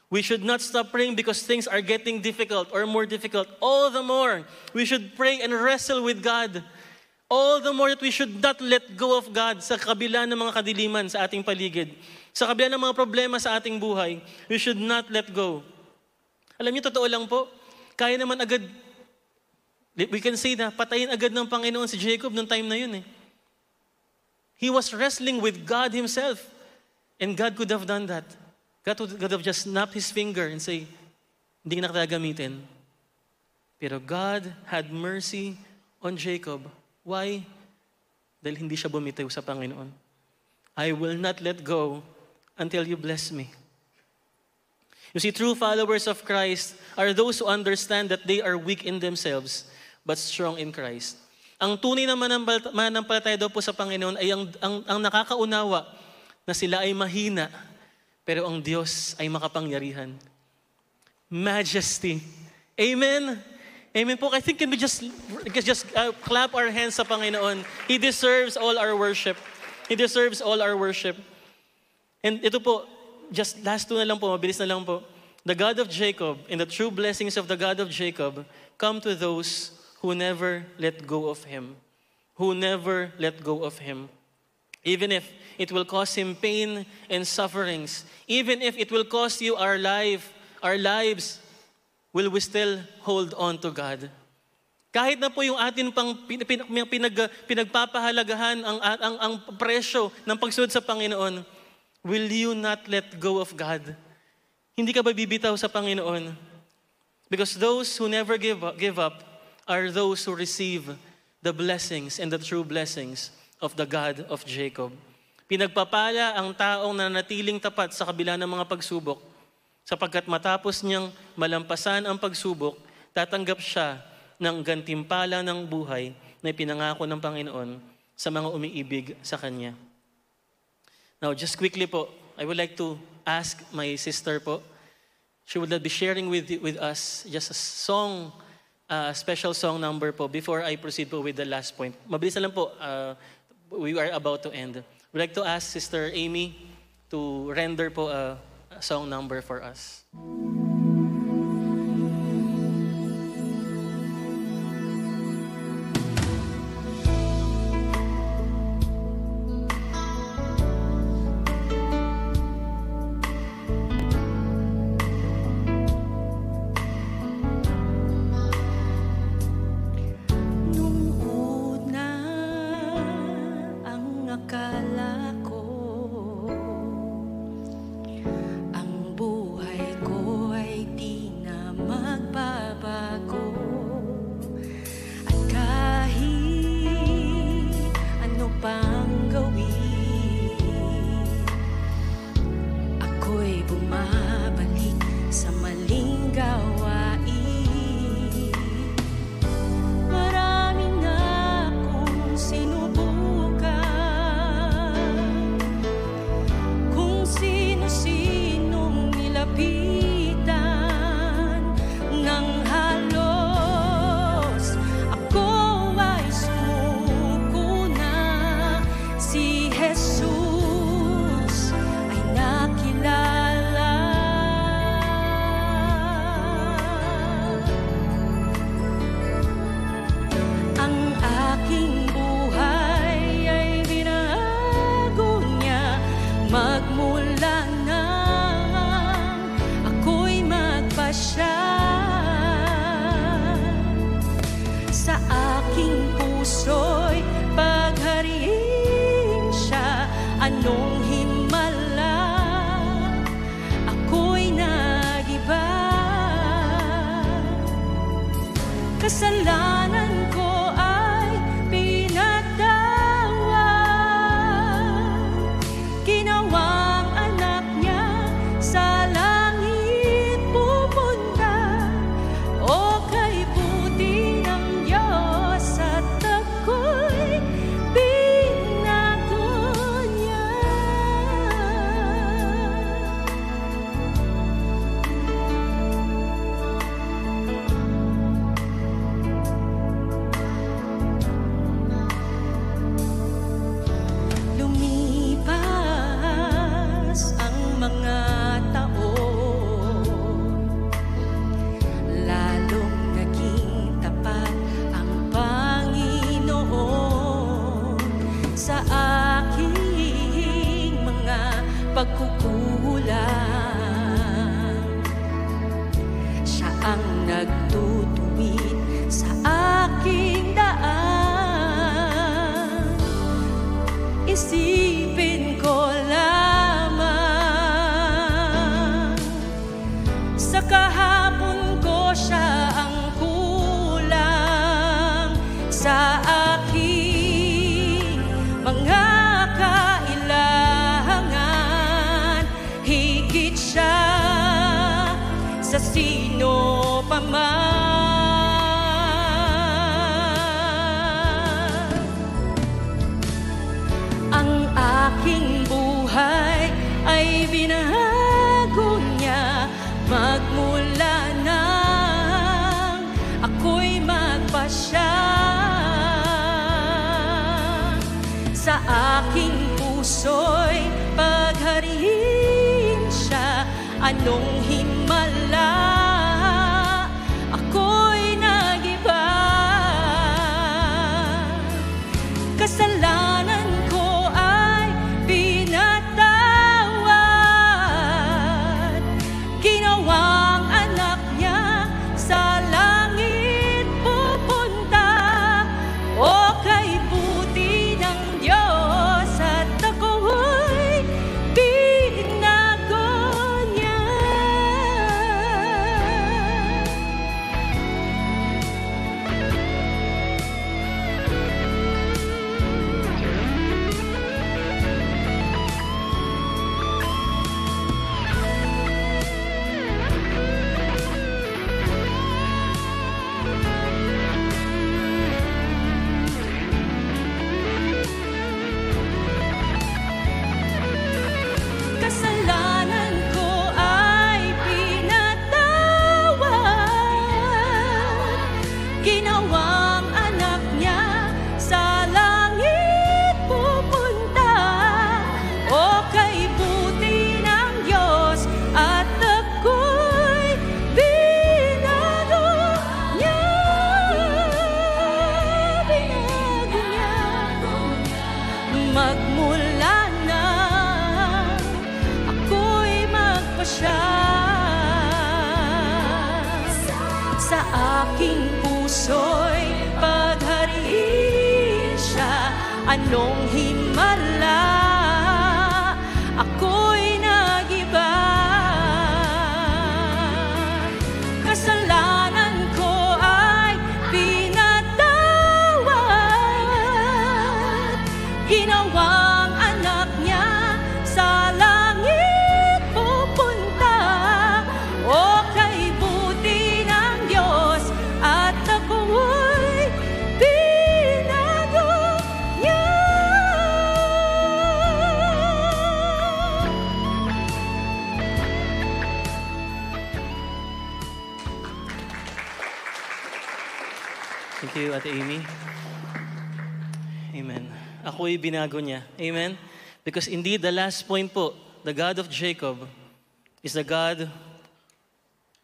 We should not stop praying because things are getting difficult or more difficult. All the more, we should pray and wrestle with God. All the more that we should not let go of God sa kabila ng mga kadiliman sa ating paligid. Sa kabila ng mga problema sa ating buhay, we should not let go. Alam niyo, totoo lang po, kaya naman agad, we can see na patayin agad ng Panginoon si Jacob noong time na yun eh. He was wrestling with God Himself. And God could have done that. God would, God have just snapped His finger and say, hindi na kita gamitin. Pero God had mercy on Jacob Why? Dahil hindi siya bumitaw sa Panginoon. I will not let go until you bless me. You see, true followers of Christ are those who understand that they are weak in themselves, but strong in Christ. Ang tunay na manampalataya daw po sa Panginoon ay ang, ang, ang nakakaunawa na sila ay mahina, pero ang Diyos ay makapangyarihan. Majesty. Amen? Amen po. I think can we just, just uh, clap our hands sa Panginoon. He deserves all our worship. He deserves all our worship. And ito po, just last two na lang po, mabilis na lang po. The God of Jacob and the true blessings of the God of Jacob come to those who never let go of Him. Who never let go of Him. Even if it will cause Him pain and sufferings. Even if it will cost you our life, our lives, will we still hold on to God? Kahit na po yung atin pang pinag, pinag, pinagpapahalagahan ang, ang, ang presyo ng pagsunod sa Panginoon, will you not let go of God? Hindi ka ba bibitaw sa Panginoon? Because those who never give up, give up are those who receive the blessings and the true blessings of the God of Jacob. Pinagpapala ang taong nanatiling tapat sa kabila ng mga pagsubok sapagkat matapos niyang malampasan ang pagsubok, tatanggap siya ng gantimpala ng buhay na ipinangako ng Panginoon sa mga umiibig sa Kanya. Now, just quickly po, I would like to ask my sister po, she would be sharing with, with us just a song, uh, special song number po before I proceed po with the last point. Mabilis na lang po, uh, we are about to end. We'd like to ask Sister Amy to render po a song number for us. sa Ako'y binago niya. Amen? Because indeed, the last point po, the God of Jacob is the God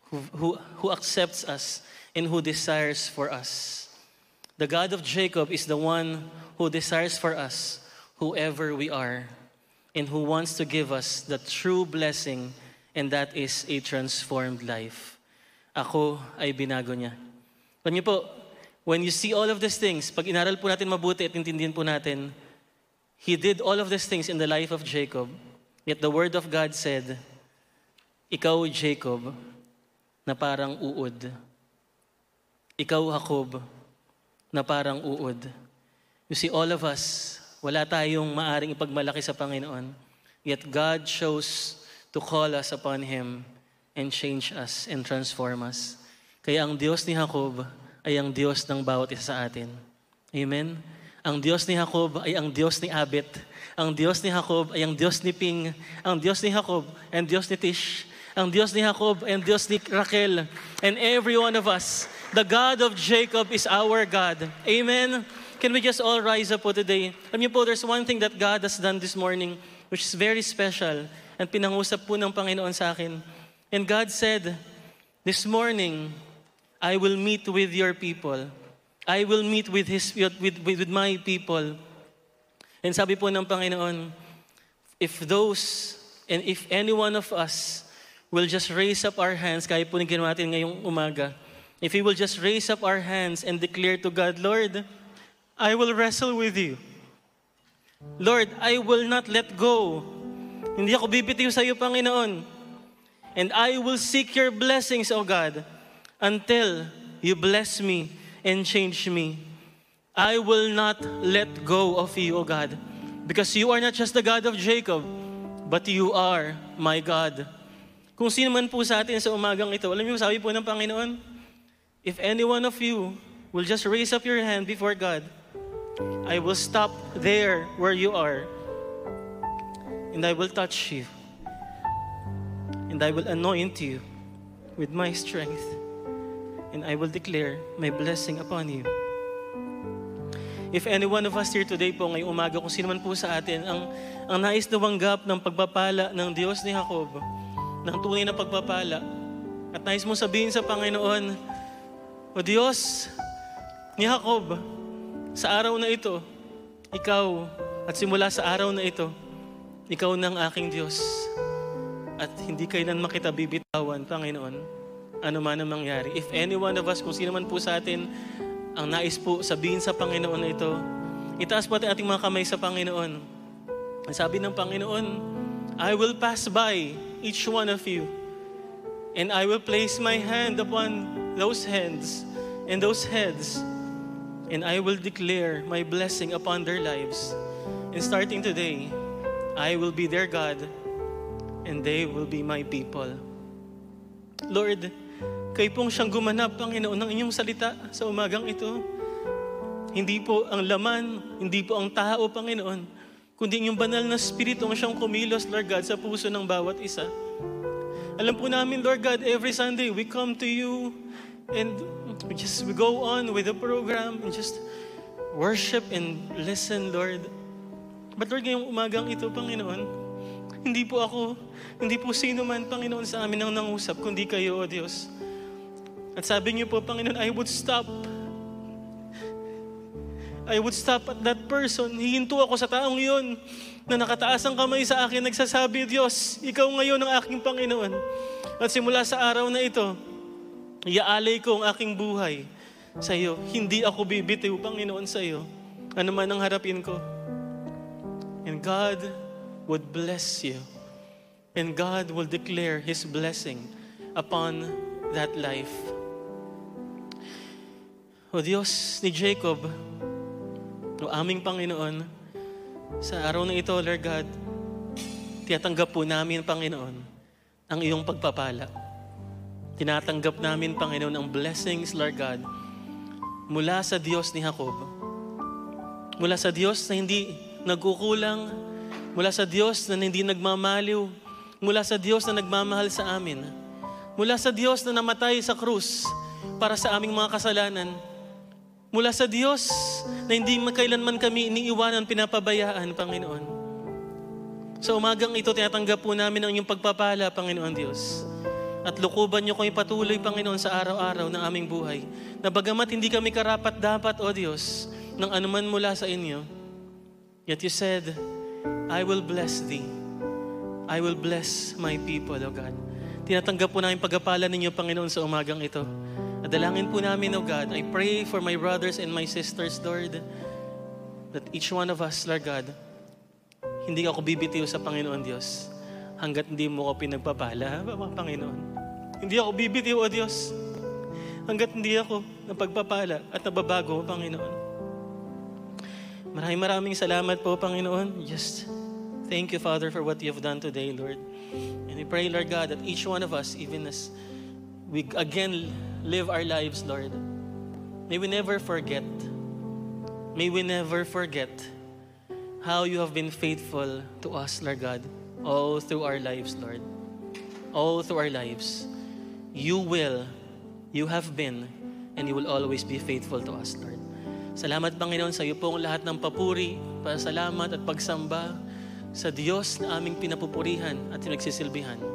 who, who, who accepts us and who desires for us. The God of Jacob is the one who desires for us whoever we are and who wants to give us the true blessing and that is a transformed life. Ako ay binago niya. Po, when you see all of these things, pag inaral po natin mabuti at intindihan po natin, He did all of these things in the life of Jacob. Yet the Word of God said, Ikaw, Jacob, na parang uod. Ikaw, Jacob, na parang uod. You see, all of us, wala tayong maaring ipagmalaki sa Panginoon. Yet God chose to call us upon Him and change us and transform us. Kaya ang Diyos ni Jacob ay ang Diyos ng bawat isa sa atin. Amen? Ang Diyos ni Jacob ay ang Diyos ni Abet. Ang Diyos ni Jacob ay ang Diyos ni Ping. Ang Diyos ni Jacob ay ang Diyos ni Tish. Ang Diyos ni Jacob ay ang Diyos ni Raquel. And every one of us, the God of Jacob is our God. Amen? Can we just all rise up po today? Alam niyo po, there's one thing that God has done this morning which is very special and pinangusap po ng Panginoon sa akin. And God said, this morning, I will meet with your people. I will meet with, his, with, with, my people. And sabi po ng Panginoon, if those and if any one of us will just raise up our hands, kaya po ginawa natin ngayong umaga, if we will just raise up our hands and declare to God, Lord, I will wrestle with you. Lord, I will not let go. Hindi ako bibitiw sa iyo, Panginoon. And I will seek your blessings, O God, until you bless me and change me. I will not let go of you, O God, because you are not just the God of Jacob, but you are my God. Kung sino man po sa atin sa umagang ito, alam niyo, sabi po ng Panginoon, if any one of you will just raise up your hand before God, I will stop there where you are, and I will touch you, and I will anoint you with my strength, and I will declare my blessing upon you. If any one of us here today po ngayong umaga, kung sino man po sa atin, ang, ang nais na wanggap ng pagpapala ng Diyos ni Jacob, ng tunay na pagpapala, at nais mo sabihin sa Panginoon, O Diyos ni Jacob, sa araw na ito, ikaw, at simula sa araw na ito, ikaw ng aking Diyos. At hindi kailan makita bibitawan, Panginoon, ano man ang mangyari. If any one of us, kung sino man po sa atin, ang nais po sabihin sa Panginoon na ito, itaas po ating mga kamay sa Panginoon. Ang sabi ng Panginoon, I will pass by each one of you, and I will place my hand upon those hands and those heads, and I will declare my blessing upon their lives. And starting today, I will be their God, and they will be my people. Lord, kayo pong siyang gumanap, Panginoon, ng inyong salita sa umagang ito. Hindi po ang laman, hindi po ang tao, Panginoon, kundi inyong banal na spirito ang siyang kumilos, Lord God, sa puso ng bawat isa. Alam po namin, Lord God, every Sunday we come to you and we just we go on with the program and just worship and listen, Lord. But Lord, ngayong umagang ito, Panginoon, hindi po ako, hindi po sino man, Panginoon, sa amin ang nangusap, kundi kayo, O Diyos. At sabi niyo po, Panginoon, I would stop. I would stop at that person. Hihinto ako sa taong yun na nakataas ang kamay sa akin, nagsasabi, Diyos, ikaw ngayon ang aking Panginoon. At simula sa araw na ito, iaalay ko ang aking buhay sa iyo. Hindi ako bibitiw, Panginoon, sa iyo. Ano man ang harapin ko. And God would bless you. And God will declare His blessing upon that life. O Diyos ni Jacob, o aming Panginoon, sa araw na ito, Lord God, tiyatanggap po namin, Panginoon, ang iyong pagpapala. Tinatanggap namin, Panginoon, ang blessings, Lord God, mula sa Diyos ni Jacob. Mula sa Diyos na hindi nagkukulang, mula sa Diyos na hindi nagmamaliw, mula sa Diyos na nagmamahal sa amin, mula sa Diyos na namatay sa krus para sa aming mga kasalanan, mula sa Diyos na hindi makailanman kami iniiwanan, pinapabayaan, Panginoon. Sa umagang ito, tinatanggap po namin ang inyong pagpapala, Panginoon Diyos. At lukuban niyo kami patuloy, Panginoon, sa araw-araw ng aming buhay. Na bagamat hindi kami karapat dapat, O Diyos, ng anuman mula sa inyo, yet you said, I will bless thee. I will bless my people, O God. Tinatanggap po namin pagpapala ninyo, Panginoon, sa umagang ito. At dalangin po namin, O God, I pray for my brothers and my sisters, Lord, that each one of us, Lord God, hindi ako bibitiw sa Panginoon Diyos hanggat hindi mo ako pinagpapala, Papa Panginoon. Hindi ako bibitiw, O Diyos, hanggat hindi ako napagpapala at nababago, Panginoon. Maraming maraming salamat po, Panginoon. Just thank you, Father, for what you have done today, Lord. And we pray, Lord God, that each one of us, even as we again live our lives, Lord, may we never forget, may we never forget how you have been faithful to us, Lord God, all through our lives, Lord. All through our lives. You will, you have been, and you will always be faithful to us, Lord. Salamat, Panginoon, sa iyo pong lahat ng papuri, pasalamat at pagsamba sa Diyos na aming pinapupurihan at pinagsisilbihan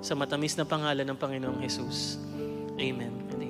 sa matamis na pangalan ng Panginoong Jesus. Amen.